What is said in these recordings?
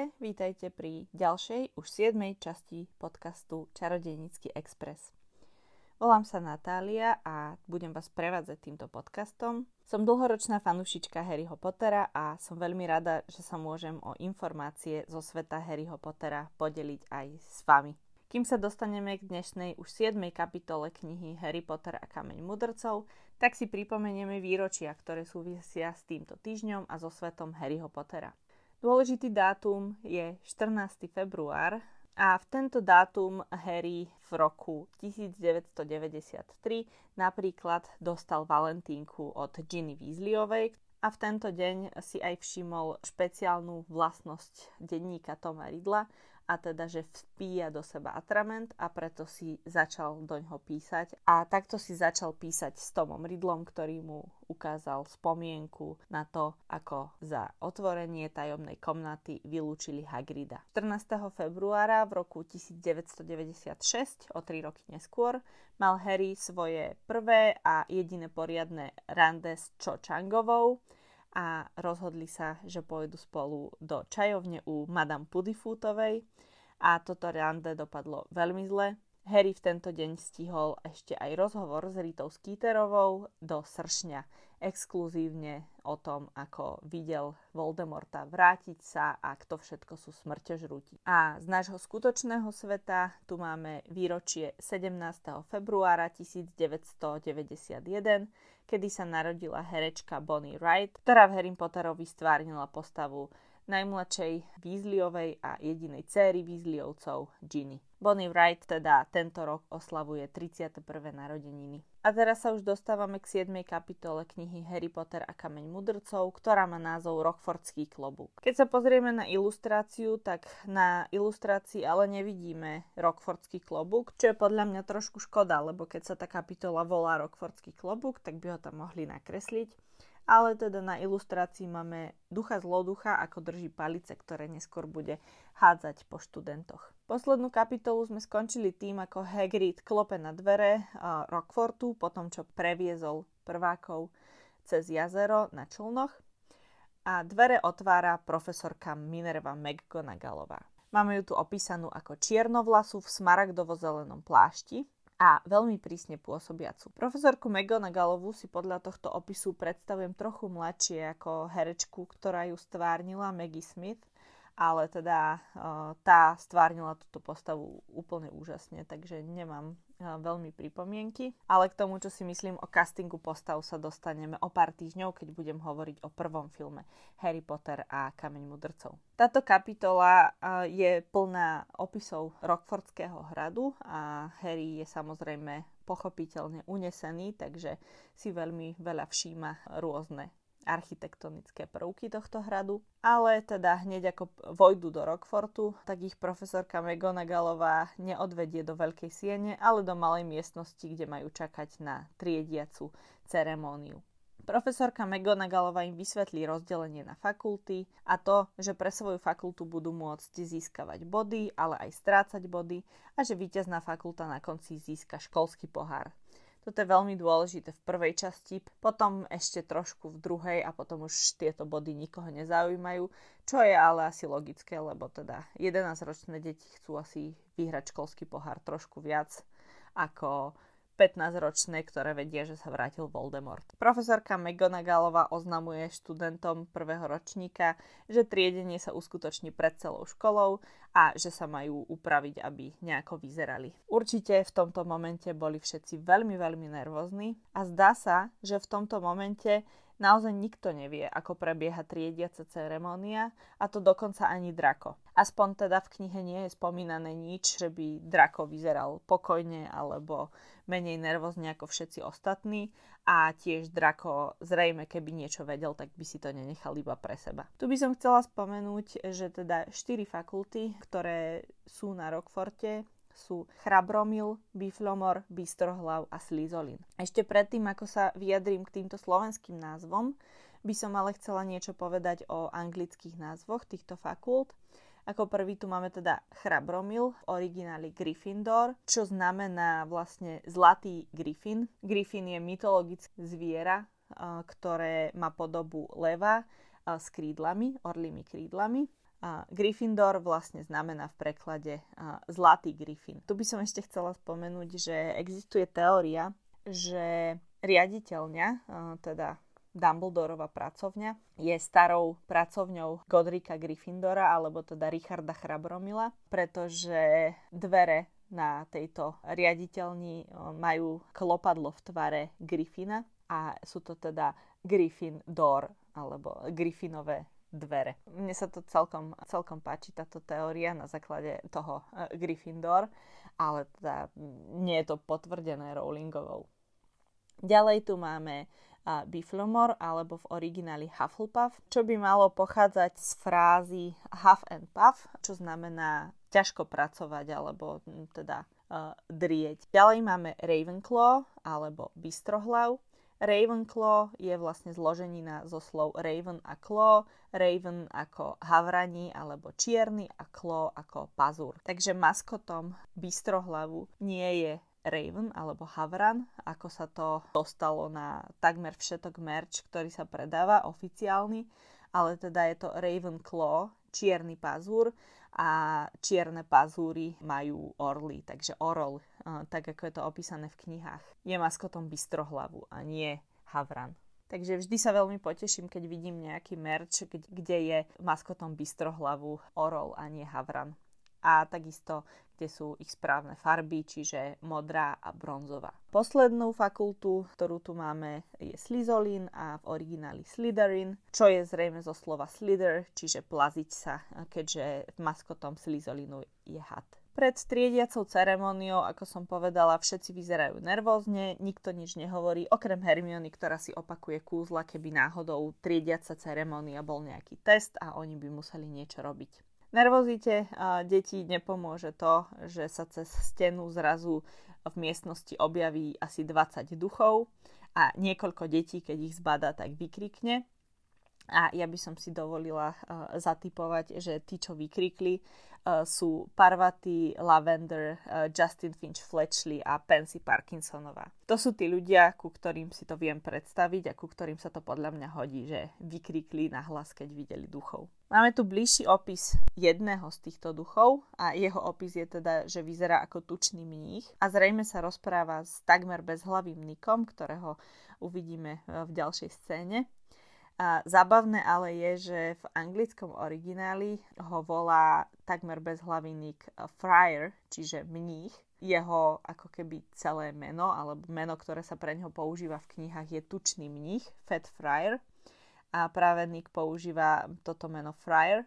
Ahojte, vítajte pri ďalšej, už 7. časti podcastu Čarodejnícky Express. Volám sa Natália a budem vás prevádzať týmto podcastom. Som dlhoročná fanúšička Harryho Pottera a som veľmi rada, že sa môžem o informácie zo sveta Harryho Pottera podeliť aj s vami. Kým sa dostaneme k dnešnej už 7. kapitole knihy Harry Potter a kameň mudrcov, tak si pripomenieme výročia, ktoré súvisia s týmto týždňom a so svetom Harryho Pottera. Dôležitý dátum je 14. február a v tento dátum Harry v roku 1993 napríklad dostal Valentínku od Ginny Weasleyovej a v tento deň si aj všimol špeciálnu vlastnosť denníka Toma Ridla, a teda, že vpíja do seba atrament a preto si začal do ňoho písať. A takto si začal písať s Tomom Ridlom, ktorý mu ukázal spomienku na to, ako za otvorenie tajomnej komnaty vylúčili Hagrida. 14. februára v roku 1996, o 3 roky neskôr, mal Harry svoje prvé a jediné poriadne rande s Cho Changovou, a rozhodli sa, že pôjdu spolu do čajovne u Madame Pudifootovej a toto rande dopadlo veľmi zle. Harry v tento deň stihol ešte aj rozhovor s Ritou Skeeterovou do sršňa exkluzívne o tom, ako videl Voldemorta vrátiť sa a kto všetko sú smrťožrúti. A z nášho skutočného sveta tu máme výročie 17. februára 1991, kedy sa narodila herečka Bonnie Wright, ktorá v Harry Potterovi stvárnila postavu najmladšej Weasleyovej a jedinej céry Weasleyovcov Ginny. Bonnie Wright teda tento rok oslavuje 31. narodeniny. A teraz sa už dostávame k 7. kapitole knihy Harry Potter a kameň mudrcov, ktorá má názov Rockfordský klobúk. Keď sa pozrieme na ilustráciu, tak na ilustrácii ale nevidíme Rockfordský klobúk, čo je podľa mňa trošku škoda, lebo keď sa tá kapitola volá Rockfordský klobúk, tak by ho tam mohli nakresliť ale teda na ilustrácii máme ducha zloducha, ako drží palice, ktoré neskôr bude hádzať po študentoch. Poslednú kapitolu sme skončili tým, ako Hagrid klope na dvere uh, Rockfortu, potom čo previezol prvákov cez jazero na člnoch a dvere otvára profesorka Minerva McGonagallová. Máme ju tu opísanú ako čiernovlasu v smaragdovo-zelenom plášti, a veľmi prísne pôsobiacu. Profesorku McGonagallovú si podľa tohto opisu predstavujem trochu mladšie ako herečku, ktorá ju stvárnila Maggie Smith, ale teda uh, tá stvárnila túto postavu úplne úžasne, takže nemám veľmi pripomienky. Ale k tomu, čo si myslím o castingu postav sa dostaneme o pár týždňov, keď budem hovoriť o prvom filme Harry Potter a Kameň mudrcov. Táto kapitola je plná opisov Rockfordského hradu a Harry je samozrejme pochopiteľne unesený, takže si veľmi veľa všíma rôzne architektonické prvky tohto hradu, ale teda hneď ako vojdu do Rockfortu, tak ich profesorka McGonagallová neodvedie do veľkej siene, ale do malej miestnosti, kde majú čakať na triediacu ceremóniu. Profesorka McGonagallová im vysvetlí rozdelenie na fakulty a to, že pre svoju fakultu budú môcť získavať body, ale aj strácať body a že víťazná fakulta na konci získa školský pohár. Toto je veľmi dôležité v prvej časti, potom ešte trošku v druhej a potom už tieto body nikoho nezaujímajú, čo je ale asi logické, lebo teda 11-ročné deti chcú asi vyhrať školský pohár trošku viac ako 15-ročné, ktoré vedia, že sa vrátil Voldemort. Profesorka McGonagallová oznamuje študentom prvého ročníka, že triedenie sa uskutoční pred celou školou a že sa majú upraviť, aby nejako vyzerali. Určite v tomto momente boli všetci veľmi, veľmi nervózni a zdá sa, že v tomto momente Naozaj nikto nevie, ako prebieha triediaca ceremónia a to dokonca ani Drako. Aspoň teda v knihe nie je spomínané nič, že by Drako vyzeral pokojne alebo menej nervózne ako všetci ostatní a tiež Drako zrejme keby niečo vedel, tak by si to nenechal iba pre seba. Tu by som chcela spomenúť, že teda štyri fakulty, ktoré sú na Rockforte, sú Chrabromil, Biflomor, Bystrohlav a Slizolin. Ešte predtým, ako sa vyjadrím k týmto slovenským názvom, by som ale chcela niečo povedať o anglických názvoch týchto fakult. Ako prvý tu máme teda Chrabromil, v origináli Gryffindor, čo znamená vlastne zlatý Griffin. Griffin je mytologické zviera, ktoré má podobu leva s krídlami, orlými krídlami Uh, Gryffindor vlastne znamená v preklade zlatý Griffin. Tu by som ešte chcela spomenúť, že existuje teória, že riaditeľňa, teda Dumbledorova pracovňa, je starou pracovňou Godrika Gryffindora, alebo teda Richarda Chrabromila, pretože dvere na tejto riaditeľni majú klopadlo v tvare Griffina a sú to teda Griffin Door, alebo Griffinové dvere. Mne sa to celkom, celkom páči, táto teória na základe toho uh, Gryffindor, ale teda nie je to potvrdené Rowlingovou. Ďalej tu máme uh, Biflomor, alebo v origináli Hufflepuff, čo by malo pochádzať z frázy Huff and Puff, čo znamená ťažko pracovať, alebo teda uh, drieť. Ďalej máme Ravenclaw, alebo Bystrohlav, Ravenclaw je vlastne zloženina zo slov Raven a Claw, Raven ako havraní alebo čierny a Claw ako pazúr. Takže maskotom bystrohlavu nie je Raven alebo Havran, ako sa to dostalo na takmer všetok merch, ktorý sa predáva oficiálny, ale teda je to Ravenclaw, čierny pazúr a čierne pazúry majú orly, takže orol, tak ako je to opísané v knihách, je maskotom bystrohlavu a nie havran. Takže vždy sa veľmi poteším, keď vidím nejaký merch, kde je maskotom bystrohlavu orol a nie havran. A takisto, kde sú ich správne farby, čiže modrá a bronzová. Poslednú fakultu, ktorú tu máme, je Slizolin a v origináli Slytherin, čo je zrejme zo slova slither, čiže plaziť sa, keďže maskotom Slizolinu je had. Pred triediacou ceremóniou, ako som povedala, všetci vyzerajú nervózne, nikto nič nehovorí, okrem Hermiony, ktorá si opakuje kúzla, keby náhodou triediaca ceremónia bol nejaký test a oni by museli niečo robiť. Nervozite detí nepomôže to, že sa cez stenu zrazu v miestnosti objaví asi 20 duchov a niekoľko detí, keď ich zbada, tak vykrikne. A ja by som si dovolila uh, zatypovať, že tí, čo vykrikli, uh, sú Parvati, Lavender, uh, Justin Finch Fletchley a Pansy Parkinsonová. To sú tí ľudia, ku ktorým si to viem predstaviť a ku ktorým sa to podľa mňa hodí, že vykrikli na hlas, keď videli duchov. Máme tu bližší opis jedného z týchto duchov a jeho opis je teda, že vyzerá ako tučný mních a zrejme sa rozpráva s takmer bezhlavým Nikom, ktorého uvidíme v ďalšej scéne. A zábavné ale je, že v anglickom origináli ho volá takmer bezhlavý nick eh, Friar, čiže mních. Jeho ako keby celé meno, alebo meno, ktoré sa pre neho používa v knihách, je tučný mních, Fat Friar. A práve Nick používa toto meno Friar,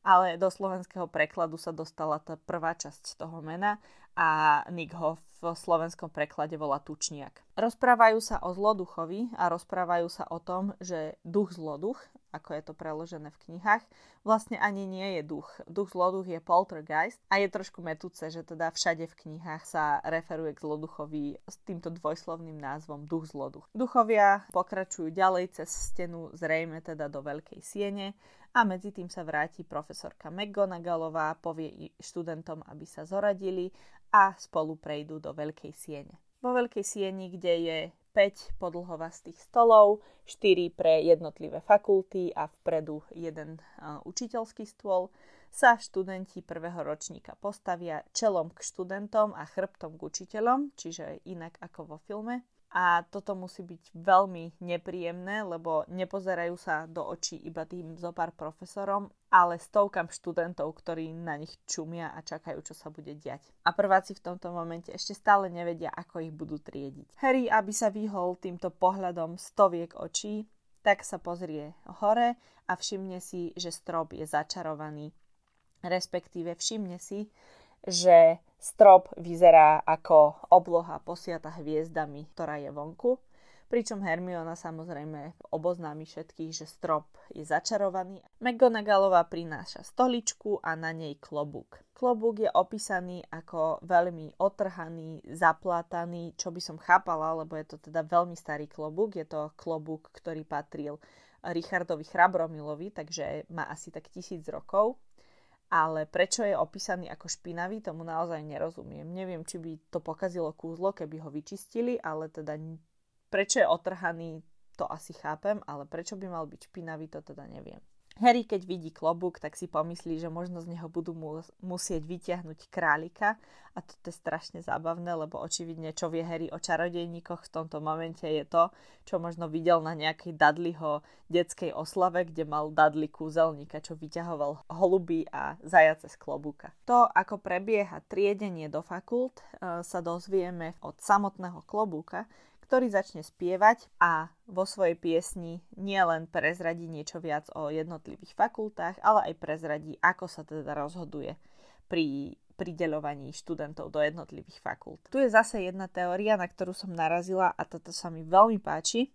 ale do slovenského prekladu sa dostala tá prvá časť toho mena a Nick ho v slovenskom preklade volá Tučniak. Rozprávajú sa o zloduchovi a rozprávajú sa o tom, že duch zloduch, ako je to preložené v knihách, vlastne ani nie je duch. Duch zloduch je poltergeist a je trošku metúce, že teda všade v knihách sa referuje k zloduchovi s týmto dvojslovným názvom duch zloduch. Duchovia pokračujú ďalej cez stenu, zrejme teda do Veľkej siene a medzi tým sa vráti profesorka McGonagallová, povie študentom, aby sa zoradili a spolu prejdú do Veľkej siene. Vo Veľkej sieni, kde je 5 podlhovastých stolov, 4 pre jednotlivé fakulty a vpredu jeden uh, učiteľský stôl, sa študenti prvého ročníka postavia čelom k študentom a chrbtom k učiteľom, čiže inak ako vo filme. A toto musí byť veľmi nepríjemné, lebo nepozerajú sa do očí iba tým zopár profesorom, ale stovkam študentov, ktorí na nich čumia a čakajú, čo sa bude diať. A prváci v tomto momente ešte stále nevedia, ako ich budú triediť. Harry, aby sa vyhol týmto pohľadom stoviek očí, tak sa pozrie hore a všimne si, že strop je začarovaný. Respektíve všimne si, že strop vyzerá ako obloha posiata hviezdami, ktorá je vonku. Pričom Hermiona samozrejme oboznámi všetkých, že strop je začarovaný. McGonagallová prináša stoličku a na nej klobúk. Klobúk je opísaný ako veľmi otrhaný, zaplátaný, čo by som chápala, lebo je to teda veľmi starý klobúk. Je to klobúk, ktorý patril Richardovi Chrabromilovi, takže má asi tak tisíc rokov ale prečo je opísaný ako špinavý, tomu naozaj nerozumiem. Neviem, či by to pokazilo kúzlo, keby ho vyčistili, ale teda prečo je otrhaný, to asi chápem, ale prečo by mal byť špinavý, to teda neviem. Harry, keď vidí klobúk, tak si pomyslí, že možno z neho budú mu- musieť vyťahnuť králika a to je strašne zábavné, lebo očividne, čo vie Harry o čarodejníkoch v tomto momente je to, čo možno videl na nejakej Dudleyho detskej oslave, kde mal Dudley kúzelníka, čo vyťahoval holuby a zajace z klobúka. To, ako prebieha triedenie do fakult, e, sa dozvieme od samotného klobúka, ktorý začne spievať a vo svojej piesni nielen prezradí niečo viac o jednotlivých fakultách, ale aj prezradí, ako sa teda rozhoduje pri prideľovaní študentov do jednotlivých fakult. Tu je zase jedna teória, na ktorú som narazila a toto sa mi veľmi páči,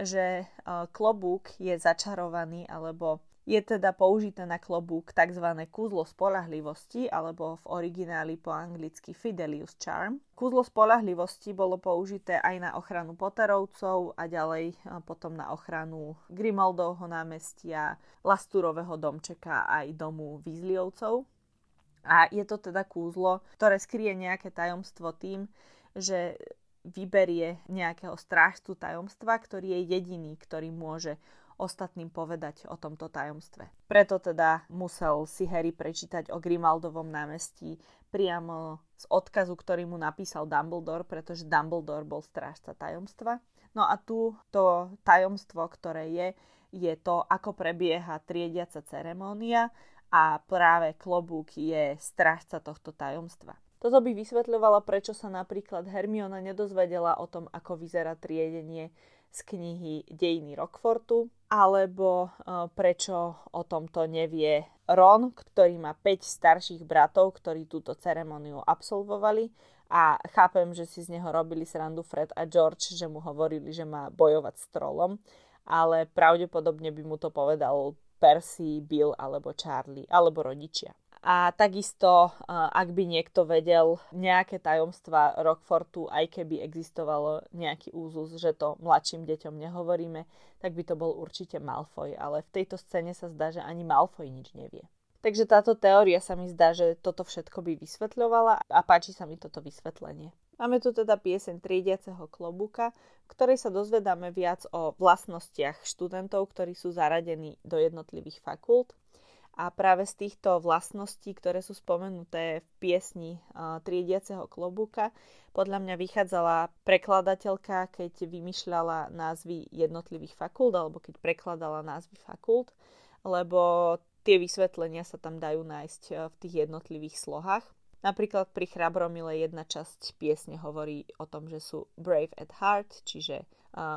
že e, klobúk je začarovaný alebo je teda použité na klobúk tzv. kúzlo spolahlivosti, alebo v origináli po anglicky Fidelius Charm. Kúzlo spolahlivosti bolo použité aj na ochranu Potterovcov a ďalej potom na ochranu Grimaldovho námestia, Lasturového domčeka aj domu Weasleyovcov. A je to teda kúzlo, ktoré skrie nejaké tajomstvo tým, že vyberie nejakého strážcu tajomstva, ktorý je jediný, ktorý môže ostatným povedať o tomto tajomstve. Preto teda musel si Harry prečítať o Grimaldovom námestí priamo z odkazu, ktorý mu napísal Dumbledore, pretože Dumbledore bol strážca tajomstva. No a tu to tajomstvo, ktoré je, je to, ako prebieha triediaca ceremónia a práve klobúk je strážca tohto tajomstva. Toto by vysvetľovalo, prečo sa napríklad Hermiona nedozvedela o tom, ako vyzerá triedenie z knihy Dejiny Rockfortu, alebo uh, prečo o tomto nevie Ron, ktorý má 5 starších bratov, ktorí túto ceremoniu absolvovali a chápem, že si z neho robili srandu Fred a George, že mu hovorili, že má bojovať s trolom, ale pravdepodobne by mu to povedal Percy, Bill alebo Charlie, alebo rodičia. A takisto, ak by niekto vedel nejaké tajomstva Rockfortu, aj keby existovalo nejaký úzus, že to mladším deťom nehovoríme, tak by to bol určite Malfoy. Ale v tejto scéne sa zdá, že ani Malfoy nič nevie. Takže táto teória sa mi zdá, že toto všetko by vysvetľovala a páči sa mi toto vysvetlenie. Máme tu teda pieseň Triediaceho klobúka, v ktorej sa dozvedáme viac o vlastnostiach študentov, ktorí sú zaradení do jednotlivých fakult a práve z týchto vlastností, ktoré sú spomenuté v piesni Triediaceho klobúka, podľa mňa vychádzala prekladateľka, keď vymýšľala názvy jednotlivých fakult, alebo keď prekladala názvy fakult, lebo tie vysvetlenia sa tam dajú nájsť v tých jednotlivých slohách. Napríklad pri Chrabromile jedna časť piesne hovorí o tom, že sú brave at heart, čiže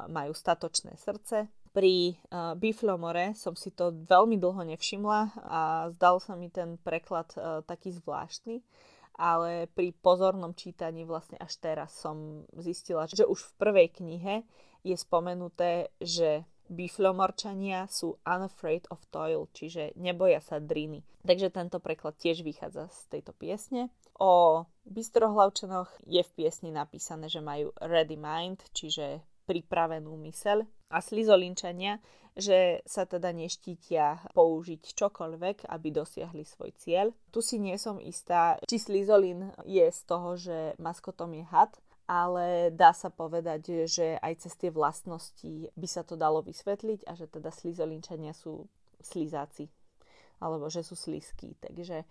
majú statočné srdce pri uh, Biflomore som si to veľmi dlho nevšimla a zdal sa mi ten preklad uh, taký zvláštny, ale pri pozornom čítaní vlastne až teraz som zistila, že už v prvej knihe je spomenuté, že Biflomorčania sú unafraid of toil, čiže neboja sa driny. Takže tento preklad tiež vychádza z tejto piesne. O bystrohlavčanoch je v piesni napísané, že majú ready mind, čiže pripravenú myseľ a slizolinčania, že sa teda neštítia použiť čokoľvek, aby dosiahli svoj cieľ. Tu si nie som istá, či slizolin je z toho, že maskotom je had, ale dá sa povedať, že aj cez tie vlastnosti by sa to dalo vysvetliť a že teda slizolinčania sú slizáci alebo že sú slízky. Takže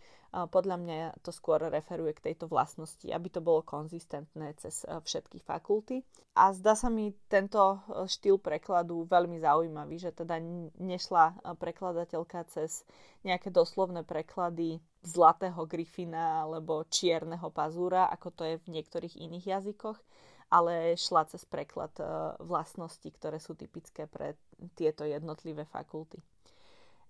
podľa mňa to skôr referuje k tejto vlastnosti, aby to bolo konzistentné cez všetky fakulty. A zdá sa mi tento štýl prekladu veľmi zaujímavý, že teda nešla prekladateľka cez nejaké doslovné preklady zlatého grifina alebo čierneho pazúra, ako to je v niektorých iných jazykoch, ale šla cez preklad vlastností, ktoré sú typické pre tieto jednotlivé fakulty.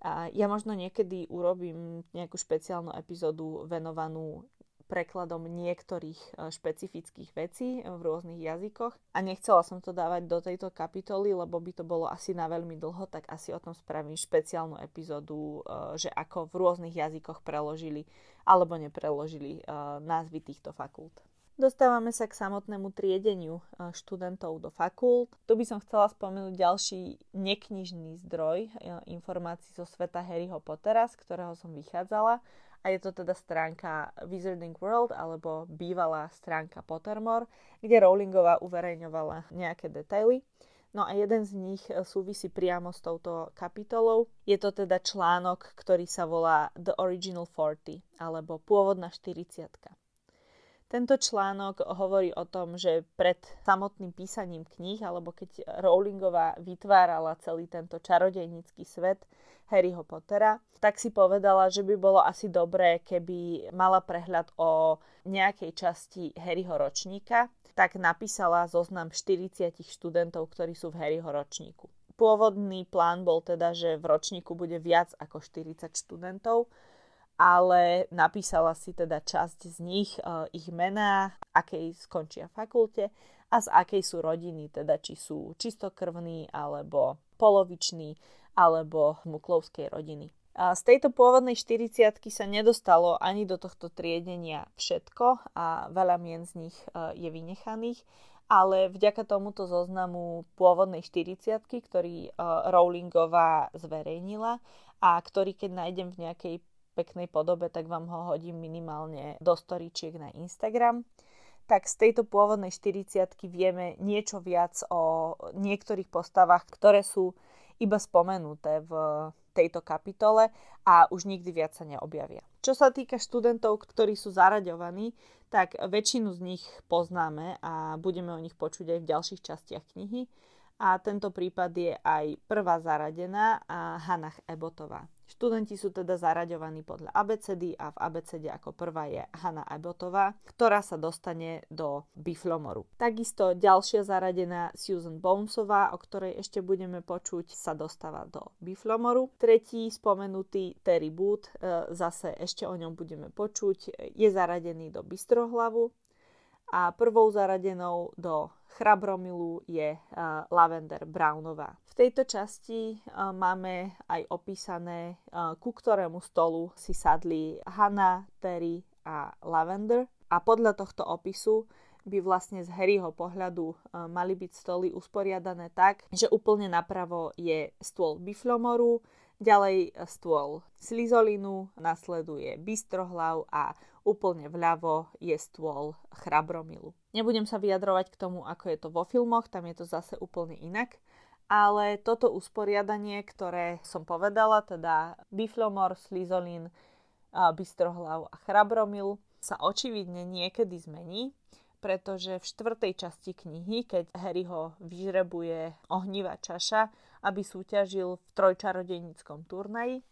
A ja možno niekedy urobím nejakú špeciálnu epizódu venovanú prekladom niektorých e, špecifických vecí v rôznych jazykoch. A nechcela som to dávať do tejto kapitoly, lebo by to bolo asi na veľmi dlho, tak asi o tom spravím špeciálnu epizódu, e, že ako v rôznych jazykoch preložili alebo nepreložili e, názvy týchto fakult. Dostávame sa k samotnému triedeniu e, študentov do fakult. Tu by som chcela spomenúť ďalší neknižný zdroj e, informácií zo sveta Harryho Pottera, z ktorého som vychádzala. A je to teda stránka Wizarding World, alebo bývalá stránka Pottermore, kde Rowlingová uverejňovala nejaké detaily. No a jeden z nich súvisí priamo s touto kapitolou. Je to teda článok, ktorý sa volá The Original 40, alebo Pôvodná 40. Tento článok hovorí o tom, že pred samotným písaním kníh, alebo keď Rowlingová vytvárala celý tento čarodejnícky svet Harryho Pottera, tak si povedala, že by bolo asi dobré, keby mala prehľad o nejakej časti Harryho ročníka, tak napísala zoznam 40 študentov, ktorí sú v Harryho ročníku. Pôvodný plán bol teda, že v ročníku bude viac ako 40 študentov, ale napísala si teda časť z nich, uh, ich mená, akej skončia fakulte a z akej sú rodiny, teda či sú čistokrvní alebo poloviční alebo muklovskej rodiny. Z tejto pôvodnej 40 sa nedostalo ani do tohto triedenia všetko a veľa mien z nich uh, je vynechaných, ale vďaka tomuto zoznamu pôvodnej 40 ktorý uh, Rowlingová zverejnila a ktorý keď nájdem v nejakej peknej podobe, tak vám ho hodím minimálne do storičiek na Instagram. Tak z tejto pôvodnej 40 vieme niečo viac o niektorých postavách, ktoré sú iba spomenuté v tejto kapitole a už nikdy viac sa neobjavia. Čo sa týka študentov, ktorí sú zaraďovaní, tak väčšinu z nich poznáme a budeme o nich počuť aj v ďalších častiach knihy. A tento prípad je aj prvá zaradená a Hannah Ebotová. Študenti sú teda zaraďovaní podľa ABCD a v ABCD ako prvá je Hanna Ebotová, ktorá sa dostane do Biflomoru. Takisto ďalšia zaradená Susan Bonesová, o ktorej ešte budeme počuť, sa dostáva do Biflomoru. Tretí spomenutý Terry Boot, e, zase ešte o ňom budeme počuť, je zaradený do Bystrohlavu a prvou zaradenou do Chrabromilu je uh, Lavender Brownová. V tejto časti uh, máme aj opísané, uh, ku ktorému stolu si sadli Hannah, Terry a Lavender. A podľa tohto opisu by vlastne z Harryho pohľadu mali byť stoly usporiadané tak, že úplne napravo je stôl Biflomoru, ďalej stôl Slizolinu, nasleduje Bystrohlav a úplne vľavo je stôl Chrabromilu. Nebudem sa vyjadrovať k tomu, ako je to vo filmoch, tam je to zase úplne inak. Ale toto usporiadanie, ktoré som povedala, teda Biflomor, Slizolin, Bystrohlav a Chrabromil, sa očividne niekedy zmení, pretože v štvrtej časti knihy, keď Harry ho vyžrebuje ohnivá čaša, aby súťažil v trojčarodejníckom turnaji,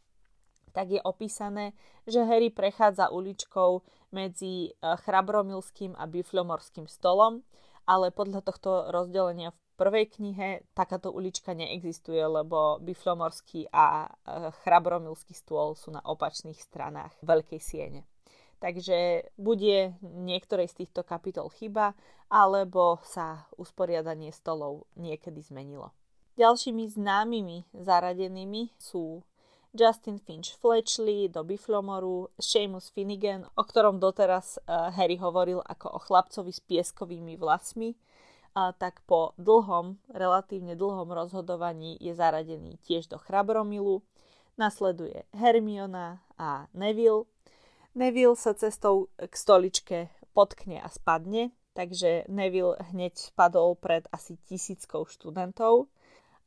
tak je opísané, že Harry prechádza uličkou medzi e, Chrabromilským a Biflomorským stolom, ale podľa tohto rozdelenia v prvej knihe takáto ulička neexistuje, lebo Biflomorský a e, Chrabromilský stôl sú na opačných stranách Veľkej siene. Takže bude niektorej z týchto kapitol chyba, alebo sa usporiadanie stolov niekedy zmenilo. Ďalšími známymi zaradenými sú Justin Finch Fletchley do Biflomoru, Seamus Finnegan, o ktorom doteraz uh, Harry hovoril ako o chlapcovi s pieskovými vlasmi, tak po dlhom, relatívne dlhom rozhodovaní je zaradený tiež do Chrabromilu. Nasleduje Hermiona a Neville. Neville sa cestou k stoličke potkne a spadne, takže Neville hneď spadol pred asi tisíckou študentov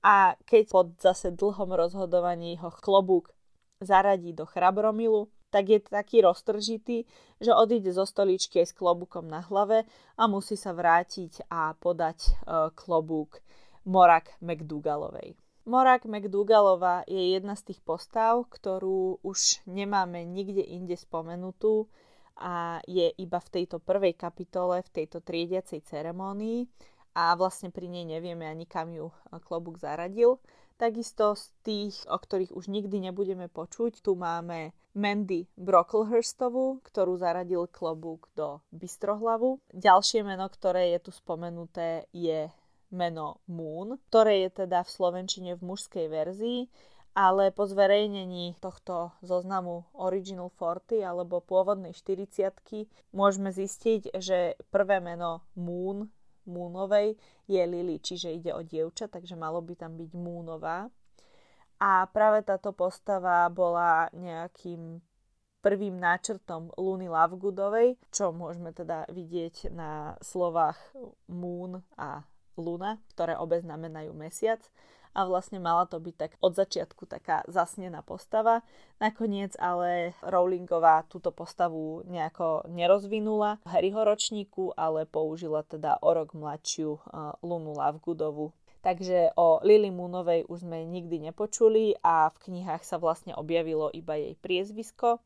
a keď po zase dlhom rozhodovaní ho klobúk zaradí do chrabromilu, tak je taký roztržitý, že odíde zo stoličky s klobúkom na hlave a musí sa vrátiť a podať e, klobúk Morak McDougallowej. Morak McDougallova je jedna z tých postav, ktorú už nemáme nikde inde spomenutú a je iba v tejto prvej kapitole, v tejto triediacej ceremónii a vlastne pri nej nevieme ani kam ju e, klobúk zaradil. Takisto z tých, o ktorých už nikdy nebudeme počuť, tu máme Mandy Brocklehurstovu, ktorú zaradil klobúk do Bystrohlavu. Ďalšie meno, ktoré je tu spomenuté, je meno Moon, ktoré je teda v slovenčine v mužskej verzii, ale po zverejnení tohto zoznamu Original 40 alebo pôvodnej 40 môžeme zistiť, že prvé meno Moon Moonovej je Lily, čiže ide o dievča, takže malo by tam byť Moonová. A práve táto postava bola nejakým prvým náčrtom Luny Lovegoodovej, čo môžeme teda vidieť na slovách Moon a Luna, ktoré obe znamenajú mesiac a vlastne mala to byť tak od začiatku taká zasnená postava. Nakoniec ale Rowlingová túto postavu nejako nerozvinula Harryho ročníku, ale použila teda o rok mladšiu uh, Lunu Lovegoodovú. Takže o Lily Moonovej už sme nikdy nepočuli a v knihách sa vlastne objavilo iba jej priezvisko.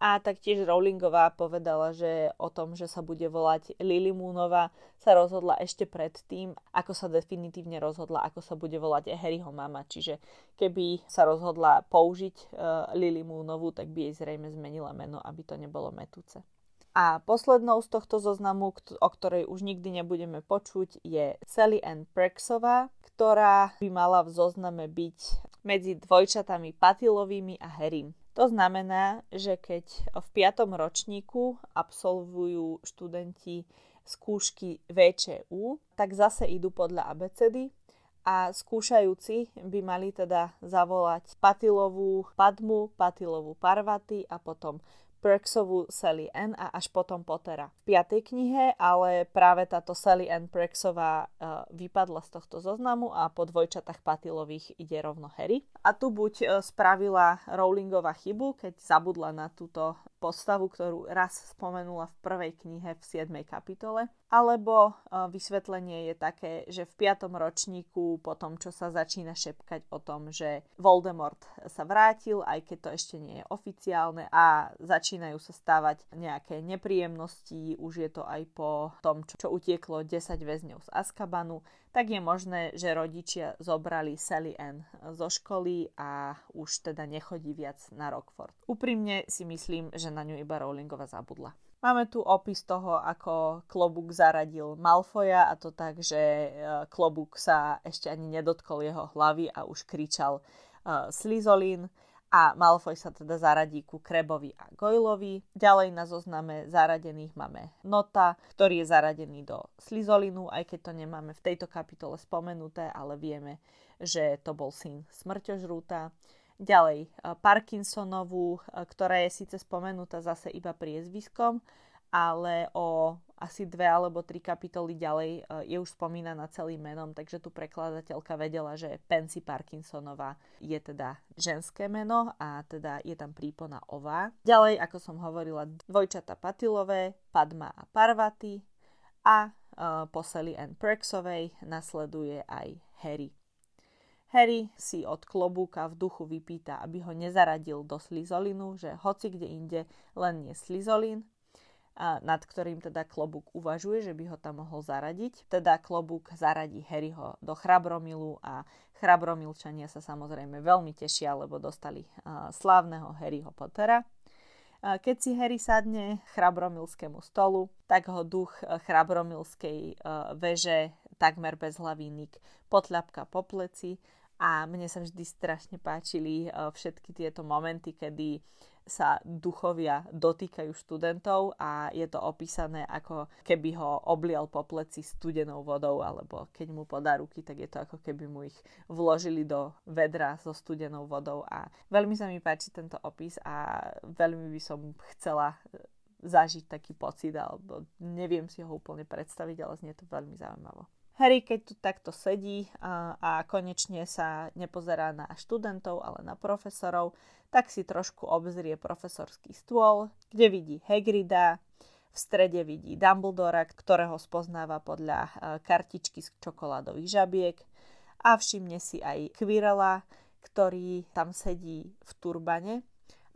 A taktiež Rowlingová povedala, že o tom, že sa bude volať Lily Moonová, sa rozhodla ešte predtým, ako sa definitívne rozhodla, ako sa bude volať Harryho mama. Čiže keby sa rozhodla použiť uh, Lily Moonovú, tak by jej zrejme zmenila meno, aby to nebolo metúce. A poslednou z tohto zoznamu, o ktorej už nikdy nebudeme počuť, je Sally Ann Prexová, ktorá by mala v zozname byť medzi dvojčatami Patilovými a Harrym. To znamená, že keď v 5. ročníku absolvujú študenti skúšky VČU, tak zase idú podľa abecedy a skúšajúci by mali teda zavolať Patilovú Padmu, Patilovú Parvati a potom Prexovú Sally Ann a až potom Pottera. V piatej knihe ale práve táto Sally Ann Prexová uh, vypadla z tohto zoznamu a po dvojčatách Patilových ide rovno Harry. A tu buď uh, spravila Rowlingová chybu, keď zabudla na túto postavu, ktorú raz spomenula v prvej knihe v 7. kapitole. Alebo uh, vysvetlenie je také, že v 5. ročníku, po tom, čo sa začína šepkať o tom, že Voldemort sa vrátil, aj keď to ešte nie je oficiálne a začínajú sa stávať nejaké nepríjemnosti, už je to aj po tom, čo, čo utieklo 10 väzňov z Azkabanu, tak je možné, že rodičia zobrali Sally Ann zo školy a už teda nechodí viac na Rockford. Úprimne si myslím, že na ňu iba Rowlingova zabudla. Máme tu opis toho, ako Klobúk zaradil Malfoja a to tak, že e, Klobúk sa ešte ani nedotkol jeho hlavy a už kričal uh, Slizolin a Malfoy sa teda zaradí ku Krebovi a Goylovi. Ďalej na zozname zaradených máme Nota, ktorý je zaradený do Slizolinu, aj keď to nemáme v tejto kapitole spomenuté, ale vieme, že to bol syn smrťožrúta. Ďalej eh, Parkinsonovú, eh, ktorá je síce spomenutá zase iba priezviskom, ale o asi dve alebo tri kapitoly ďalej e, je už spomínaná celým menom, takže tu prekladateľka vedela, že Pansy Parkinsonová je teda ženské meno a teda je tam prípona ová. Ďalej, ako som hovorila, dvojčata Patilové, Padma a Parvati a uh, po Sally nasleduje aj Harry. Harry si od klobúka v duchu vypýta, aby ho nezaradil do slizolinu, že hoci kde inde len nie slizolín, nad ktorým teda klobúk uvažuje, že by ho tam mohol zaradiť. Teda klobúk zaradí Harryho do chrabromilu a chrabromilčania sa samozrejme veľmi tešia, lebo dostali slávneho Harryho Pottera. Keď si Harry sadne chrabromilskému stolu, tak ho duch chrabromilskej uh, veže takmer bez hlavy Nick potľapka po pleci a mne sa vždy strašne páčili všetky tieto momenty, kedy sa duchovia dotýkajú študentov a je to opísané ako keby ho oblial po pleci studenou vodou alebo keď mu podá ruky, tak je to ako keby mu ich vložili do vedra so studenou vodou a veľmi sa mi páči tento opis a veľmi by som chcela e, zažiť taký pocit alebo neviem si ho úplne predstaviť, ale znie to veľmi zaujímavo. Harry, keď tu takto sedí a, a konečne sa nepozerá na študentov, ale na profesorov, tak si trošku obzrie profesorský stôl, kde vidí Hagrida, v strede vidí Dumbledora, ktorého spoznáva podľa kartičky z čokoládových žabiek. A všimne si aj Quirrella, ktorý tam sedí v turbane.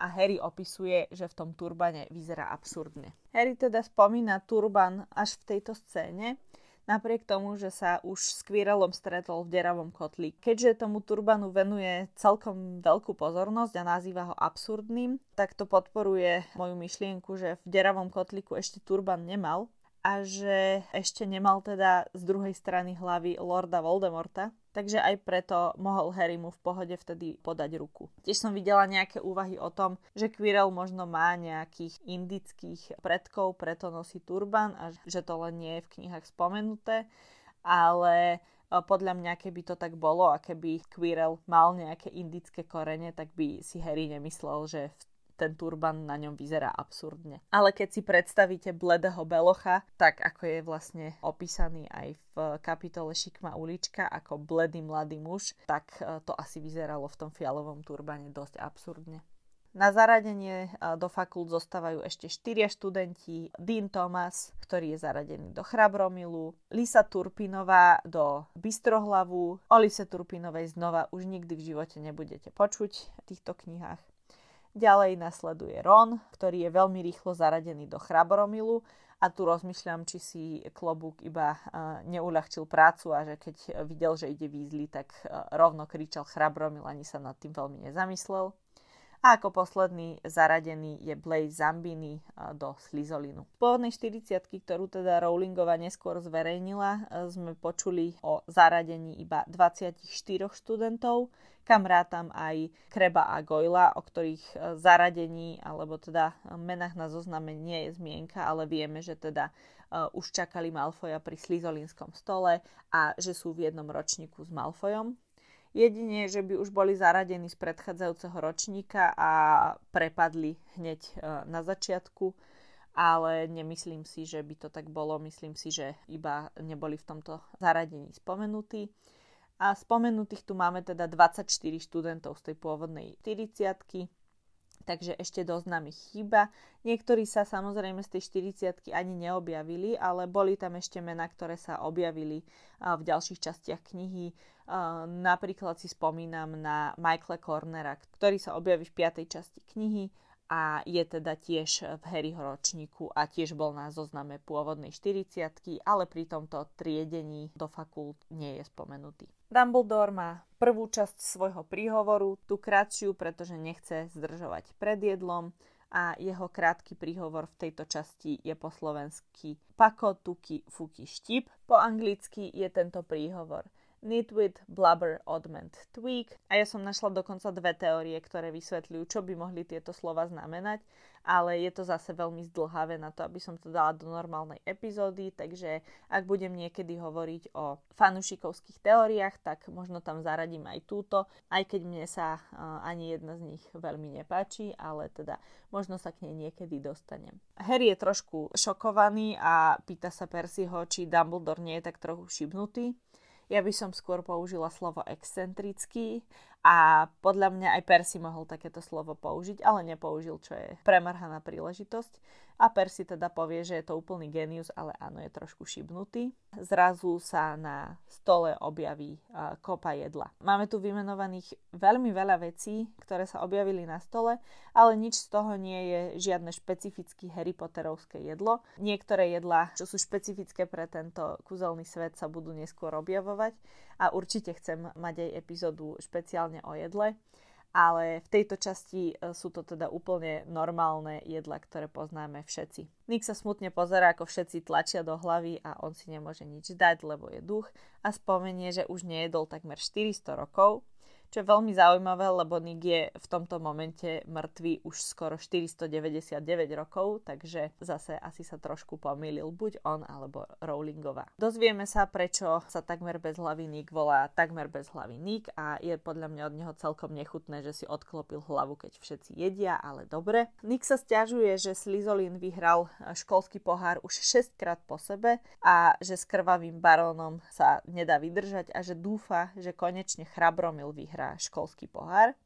A Harry opisuje, že v tom turbane vyzerá absurdne. Harry teda spomína turban až v tejto scéne, napriek tomu, že sa už s Quirrellom stretol v deravom kotli. Keďže tomu turbanu venuje celkom veľkú pozornosť a nazýva ho absurdným, tak to podporuje moju myšlienku, že v deravom kotliku ešte turban nemal a že ešte nemal teda z druhej strany hlavy Lorda Voldemorta, takže aj preto mohol Harry mu v pohode vtedy podať ruku. Tiež som videla nejaké úvahy o tom, že Quirrell možno má nejakých indických predkov, preto nosí turban a že to len nie je v knihách spomenuté, ale e, podľa mňa, keby to tak bolo a keby Quirrell mal nejaké indické korene, tak by si Harry nemyslel, že v ten turban na ňom vyzerá absurdne. Ale keď si predstavíte bledého belocha, tak ako je vlastne opísaný aj v kapitole Šikma ulička ako bledý mladý muž, tak e, to asi vyzeralo v tom fialovom turbane dosť absurdne. Na zaradenie do fakult zostávajú ešte štyria študenti. Dean Thomas, ktorý je zaradený do Chrabromilu, Lisa Turpinová do Bystrohlavu, o Lise Turpinovej znova už nikdy v živote nebudete počuť v týchto knihách. Ďalej nasleduje Ron, ktorý je veľmi rýchlo zaradený do Chrabromilu a tu rozmýšľam, či si klobúk iba neuľahčil prácu a že keď videl, že ide výzli, tak rovno kričal Chrabromil, ani sa nad tým veľmi nezamyslel. A ako posledný zaradený je Blaze Zambini do Slizolinu. V pôvodnej 40 ktorú teda Rowlingova neskôr zverejnila, sme počuli o zaradení iba 24 študentov, kam rátam aj Kreba a Goyla, o ktorých zaradení alebo teda menách na zozname nie je zmienka, ale vieme, že teda už čakali Malfoja pri Slizolinskom stole a že sú v jednom ročníku s Malfojom. Jedine, že by už boli zaradení z predchádzajúceho ročníka a prepadli hneď e, na začiatku, ale nemyslím si, že by to tak bolo. Myslím si, že iba neboli v tomto zaradení spomenutí. A spomenutých tu máme teda 24 študentov z tej pôvodnej 40 takže ešte dosť nám ich chýba. Niektorí sa samozrejme z tej 40 ani neobjavili, ale boli tam ešte mená, ktoré sa objavili v ďalších častiach knihy. Napríklad si spomínam na Michaela Cornera, ktorý sa objaví v 5. časti knihy a je teda tiež v Harryho ročníku a tiež bol na zozname pôvodnej 40 ale pri tomto triedení do fakult nie je spomenutý. Dumbledore má prvú časť svojho príhovoru, tú kratšiu, pretože nechce zdržovať pred jedlom a jeho krátky príhovor v tejto časti je po slovensky Pako, tuki, fuki, štip. Po anglicky je tento príhovor – Nitwit, Blubber, Oddment, Tweak. A ja som našla dokonca dve teórie, ktoré vysvetľujú, čo by mohli tieto slova znamenať, ale je to zase veľmi zdlhavé na to, aby som to dala do normálnej epizódy, takže ak budem niekedy hovoriť o fanušikovských teóriách, tak možno tam zaradím aj túto, aj keď mne sa uh, ani jedna z nich veľmi nepáči, ale teda možno sa k nej niekedy dostanem. Harry je trošku šokovaný a pýta sa Percyho, či Dumbledore nie je tak trochu šibnutý ja by som skôr použila slovo excentrický a podľa mňa aj Percy mohol takéto slovo použiť, ale nepoužil, čo je premrhaná príležitosť. A Percy teda povie, že je to úplný genius, ale áno, je trošku šibnutý. Zrazu sa na stole objaví kopa jedla. Máme tu vymenovaných veľmi veľa vecí, ktoré sa objavili na stole, ale nič z toho nie je žiadne špecifické Harry Potterovské jedlo. Niektoré jedlá, čo sú špecifické pre tento kúzelný svet, sa budú neskôr objavovať a určite chcem mať aj epizódu špeciálne o jedle ale v tejto časti e, sú to teda úplne normálne jedla, ktoré poznáme všetci. Nick sa smutne pozerá, ako všetci tlačia do hlavy a on si nemôže nič dať, lebo je duch a spomenie, že už nejedol takmer 400 rokov čo je veľmi zaujímavé, lebo Nick je v tomto momente mŕtvý už skoro 499 rokov, takže zase asi sa trošku pomýlil buď on alebo Rowlingová. Dozvieme sa, prečo sa takmer bez hlavy Nick volá takmer bez hlavy Nick a je podľa mňa od neho celkom nechutné, že si odklopil hlavu, keď všetci jedia, ale dobre. Nick sa stiažuje, že Slizolin vyhral školský pohár už 6 krát po sebe a že s krvavým barónom sa nedá vydržať a že dúfa, že konečne Chrabromil vyhrá vyhrá školský pohár.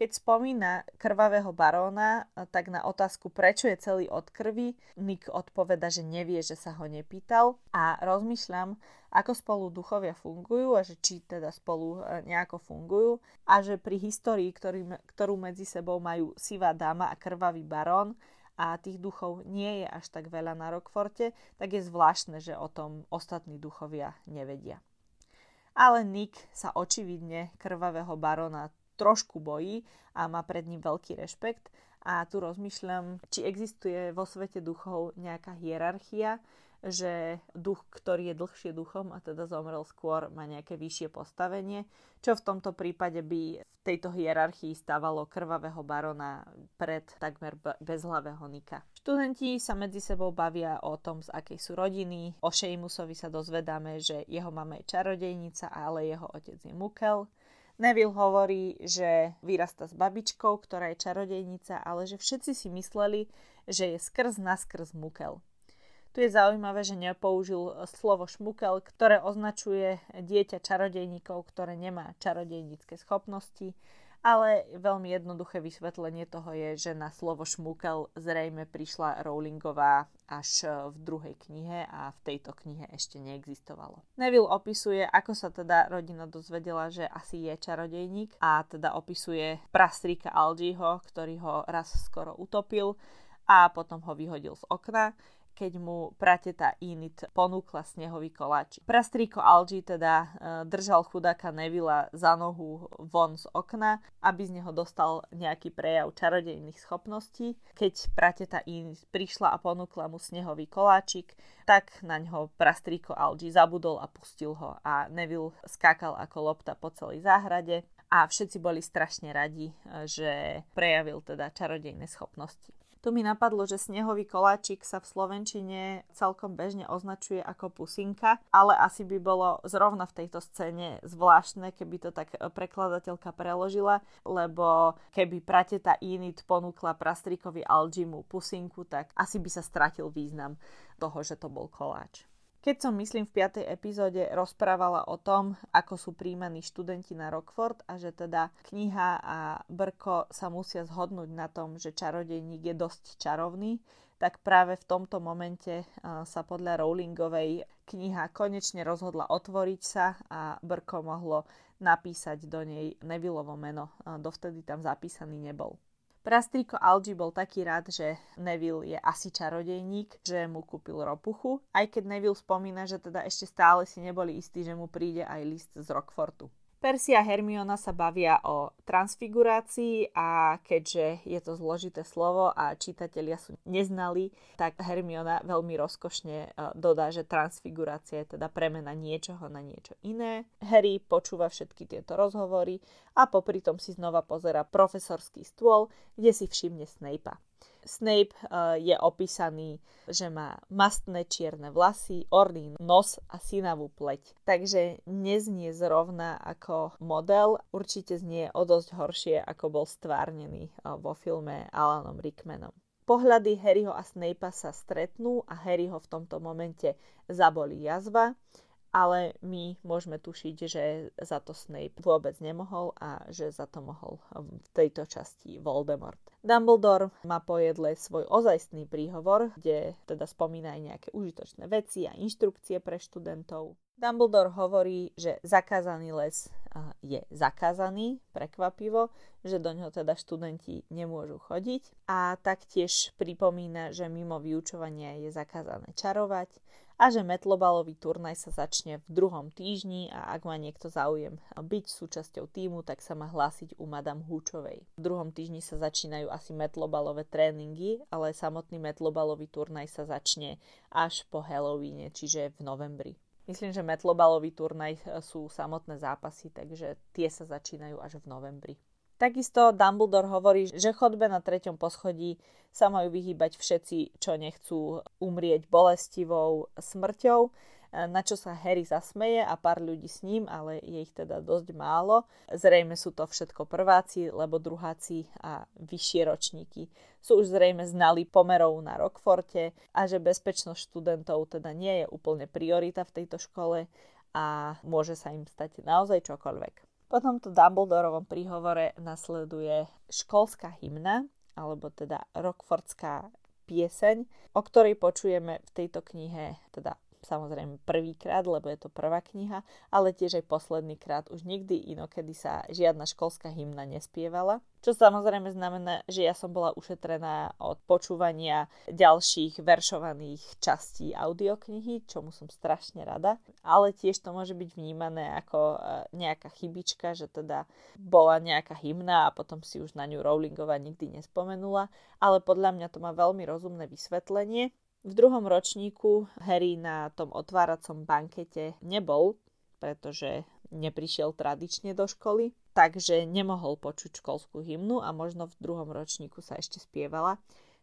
Keď spomína krvavého baróna, tak na otázku, prečo je celý od krvi, Nick odpoveda, že nevie, že sa ho nepýtal. A rozmýšľam, ako spolu duchovia fungujú a že či teda spolu e, nejako fungujú. A že pri histórii, ktorý, ktorú medzi sebou majú sivá dáma a krvavý barón, a tých duchov nie je až tak veľa na Rockforte, tak je zvláštne, že o tom ostatní duchovia nevedia ale Nick sa očividne krvavého barona trošku bojí a má pred ním veľký rešpekt. A tu rozmýšľam, či existuje vo svete duchov nejaká hierarchia, že duch, ktorý je dlhšie duchom a teda zomrel skôr, má nejaké vyššie postavenie, čo v tomto prípade by v tejto hierarchii stávalo krvavého barona pred takmer bezhlavého Nika. Študenti sa medzi sebou bavia o tom, z akej sú rodiny. O Šejmusovi sa dozvedáme, že jeho mama je čarodejnica, ale jeho otec je Mukel. Neville hovorí, že vyrasta s babičkou, ktorá je čarodejnica, ale že všetci si mysleli, že je skrz naskrz mukel. Tu je zaujímavé, že nepoužil slovo šmukel, ktoré označuje dieťa čarodejníkov, ktoré nemá čarodejnícke schopnosti, ale veľmi jednoduché vysvetlenie toho je, že na slovo šmukel zrejme prišla Rowlingová až v druhej knihe a v tejto knihe ešte neexistovalo. Neville opisuje, ako sa teda rodina dozvedela, že asi je čarodejník a teda opisuje prastrika Algiho, ktorý ho raz skoro utopil a potom ho vyhodil z okna keď mu prateta Init ponúkla snehový koláč. Prastrýko Algi teda e, držal chudáka Nevila za nohu von z okna, aby z neho dostal nejaký prejav čarodejných schopností. Keď prateta Init prišla a ponúkla mu snehový koláčik, tak na ňo prastrýko Algi zabudol a pustil ho a Neville skákal ako lopta po celej záhrade a všetci boli strašne radi, e, že prejavil teda čarodejné schopnosti. Tu mi napadlo, že snehový koláčik sa v Slovenčine celkom bežne označuje ako pusinka, ale asi by bolo zrovna v tejto scéne zvláštne, keby to tak prekladateľka preložila, lebo keby prateta Init ponúkla prastrikovi Algimu pusinku, tak asi by sa stratil význam toho, že to bol koláč. Keď som, myslím, v 5. epizóde rozprávala o tom, ako sú príjmaní študenti na Rockford a že teda kniha a Brko sa musia zhodnúť na tom, že čarodejník je dosť čarovný, tak práve v tomto momente sa podľa Rowlingovej kniha konečne rozhodla otvoriť sa a Brko mohlo napísať do nej Nevillovo meno. Dovtedy tam zapísaný nebol. Prastriko Algi bol taký rád, že Neville je asi čarodejník, že mu kúpil ropuchu, aj keď Neville spomína, že teda ešte stále si neboli istí, že mu príde aj list z Rockfortu. Persia a Hermiona sa bavia o transfigurácii a keďže je to zložité slovo a čitatelia sú neznali, tak Hermiona veľmi rozkošne e, dodá, že transfigurácia je teda premena niečoho na niečo iné. Harry počúva všetky tieto rozhovory a popri tom si znova pozera profesorský stôl, kde si všimne Snape'a. Snape uh, je opísaný, že má mastné čierne vlasy, orný nos a sinavú pleť. Takže neznie zrovna ako model, určite znie o dosť horšie, ako bol stvárnený uh, vo filme Alanom Rickmanom. Pohľady Harryho a Snape'a sa stretnú a Harryho v tomto momente zabolí jazva ale my môžeme tušiť, že za to Snape vôbec nemohol a že za to mohol v tejto časti Voldemort. Dumbledore má po jedle svoj ozajstný príhovor, kde teda spomína aj nejaké užitočné veci a inštrukcie pre študentov. Dumbledore hovorí, že zakázaný les je zakázaný, prekvapivo, že do ňoho teda študenti nemôžu chodiť a taktiež pripomína, že mimo vyučovania je zakázané čarovať a že metlobalový turnaj sa začne v druhom týždni a ak má niekto záujem byť súčasťou týmu, tak sa má hlásiť u Madame Húčovej. V druhom týždni sa začínajú asi metlobalové tréningy, ale samotný metlobalový turnaj sa začne až po Halloweene, čiže v novembri. Myslím, že metlobalový turnaj sú samotné zápasy, takže tie sa začínajú až v novembri. Takisto Dumbledore hovorí, že chodbe na treťom poschodí sa majú vyhýbať všetci, čo nechcú umrieť bolestivou smrťou, na čo sa Harry zasmeje a pár ľudí s ním, ale je ich teda dosť málo. Zrejme sú to všetko prváci, lebo druháci a vyššie ročníky sú už zrejme znali pomerov na Rockforte a že bezpečnosť študentov teda nie je úplne priorita v tejto škole a môže sa im stať naozaj čokoľvek. Po tomto Dumbledorovom príhovore nasleduje školská hymna, alebo teda Rockfordská pieseň, o ktorej počujeme v tejto knihe teda samozrejme prvýkrát, lebo je to prvá kniha, ale tiež aj posledný krát. Už nikdy inokedy sa žiadna školská hymna nespievala. Čo samozrejme znamená, že ja som bola ušetrená od počúvania ďalších veršovaných častí audioknihy, čomu som strašne rada. Ale tiež to môže byť vnímané ako e, nejaká chybička, že teda bola nejaká hymna a potom si už na ňu Rowlingová nikdy nespomenula. Ale podľa mňa to má veľmi rozumné vysvetlenie v druhom ročníku Harry na tom otváracom bankete nebol, pretože neprišiel tradične do školy, takže nemohol počuť školskú hymnu a možno v druhom ročníku sa ešte spievala.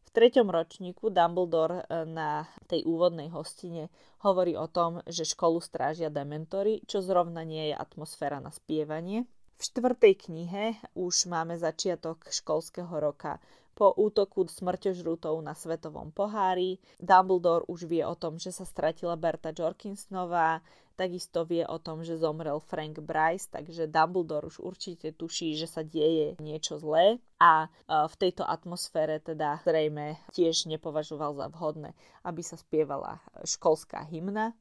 V treťom ročníku Dumbledore e, na tej úvodnej hostine hovorí o tom, že školu strážia dementory, čo zrovna nie je atmosféra na spievanie. V štvrtej knihe už máme začiatok školského roka. Po útoku smrťožrutov na svetovom pohári Dumbledore už vie o tom, že sa stratila Berta Jorkinsonová, takisto vie o tom, že zomrel Frank Bryce, takže Dumbledore už určite tuší, že sa deje niečo zlé a v tejto atmosfére teda zrejme tiež nepovažoval za vhodné, aby sa spievala školská hymna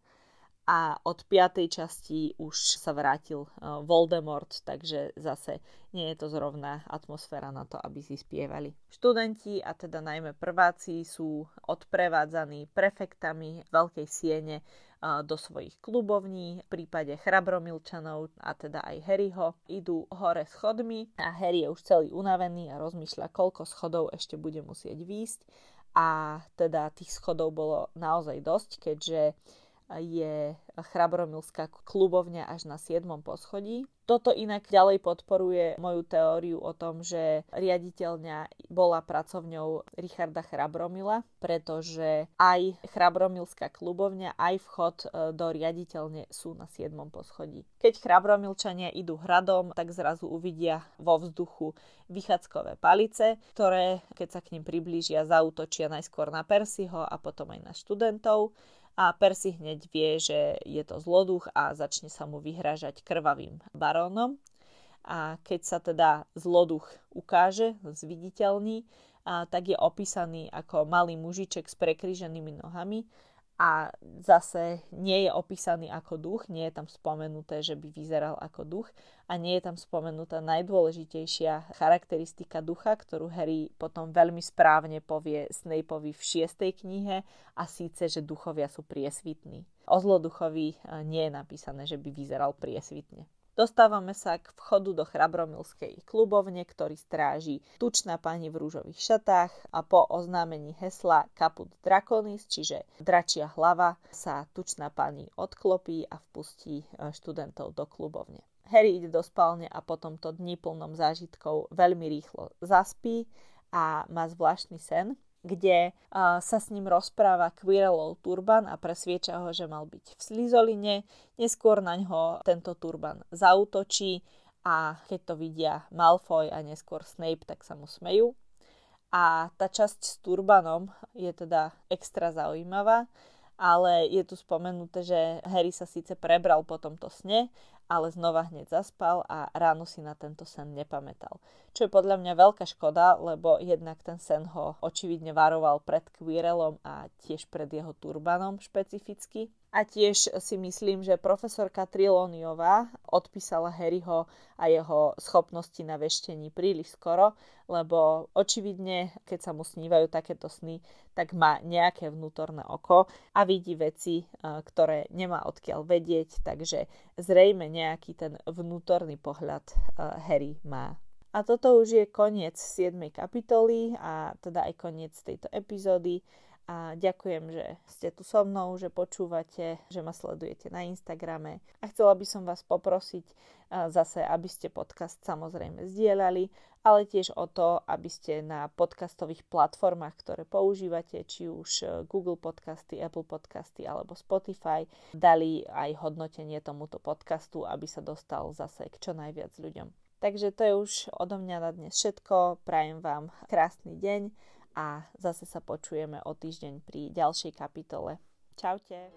a od piatej časti už sa vrátil uh, Voldemort, takže zase nie je to zrovna atmosféra na to, aby si spievali. Študenti, a teda najmä prváci, sú odprevádzaní prefektami veľkej siene uh, do svojich klubovní. V prípade chrabromilčanov, a teda aj Harryho, idú hore schodmi a Harry je už celý unavený a rozmýšľa, koľko schodov ešte bude musieť výjsť. A teda tých schodov bolo naozaj dosť, keďže je Chrabromilská klubovňa až na 7. poschodí. Toto inak ďalej podporuje moju teóriu o tom, že riaditeľňa bola pracovňou Richarda Chrabromila, pretože aj Chrabromilská klubovňa, aj vchod e, do riaditeľne sú na 7. poschodí. Keď Chrabromilčania idú hradom, tak zrazu uvidia vo vzduchu vychádzkové palice, ktoré, keď sa k ním priblížia, zautočia najskôr na Persiho a potom aj na študentov a Percy hneď vie, že je to zloduch a začne sa mu vyhrážať krvavým barónom. A keď sa teda zloduch ukáže, zviditeľní, a tak je opísaný ako malý mužiček s prekríženými nohami a zase nie je opísaný ako duch, nie je tam spomenuté, že by vyzeral ako duch a nie je tam spomenutá najdôležitejšia charakteristika ducha, ktorú Harry potom veľmi správne povie Snapeovi v šiestej knihe a síce, že duchovia sú priesvitní. O zloduchovi eh, nie je napísané, že by vyzeral priesvitne. Dostávame sa k vchodu do Chrabromilskej klubovne, ktorý stráži tučná pani v rúžových šatách a po oznámení hesla Caput Draconis, čiže dračia hlava, sa tučná pani odklopí a vpustí e, študentov do klubovne. Harry ide do spálne a po tomto dni plnom zážitkov veľmi rýchlo zaspí a má zvláštny sen, kde uh, sa s ním rozpráva Quirrellov turban a presvieča ho, že mal byť v Slizoline. Neskôr na ňo tento turban zautočí a keď to vidia Malfoy a neskôr Snape, tak sa mu smejú. A tá časť s turbanom je teda extra zaujímavá, ale je tu spomenuté, že Harry sa síce prebral po tomto sne, ale znova hneď zaspal a ráno si na tento sen nepamätal. Čo je podľa mňa veľká škoda, lebo jednak ten sen ho očividne varoval pred Quirrellom a tiež pred jeho turbanom špecificky. A tiež si myslím, že profesorka Triloniová odpísala Harryho a jeho schopnosti na veštení príliš skoro, lebo očividne, keď sa mu snívajú takéto sny, tak má nejaké vnútorné oko a vidí veci, e, ktoré nemá odkiaľ vedieť, takže zrejme nejaký ten vnútorný pohľad e, Harry má. A toto už je koniec 7. kapitoly a teda aj koniec tejto epizódy a ďakujem, že ste tu so mnou, že počúvate, že ma sledujete na Instagrame. A chcela by som vás poprosiť zase, aby ste podcast samozrejme zdieľali, ale tiež o to, aby ste na podcastových platformách, ktoré používate, či už e, Google Podcasty, Apple Podcasty alebo Spotify, dali aj hodnotenie tomuto podcastu, aby sa dostal zase k čo najviac ľuďom. Takže to je už odo mňa na dnes všetko. Prajem vám krásny deň a zase sa počujeme o týždeň pri ďalšej kapitole. Čaute.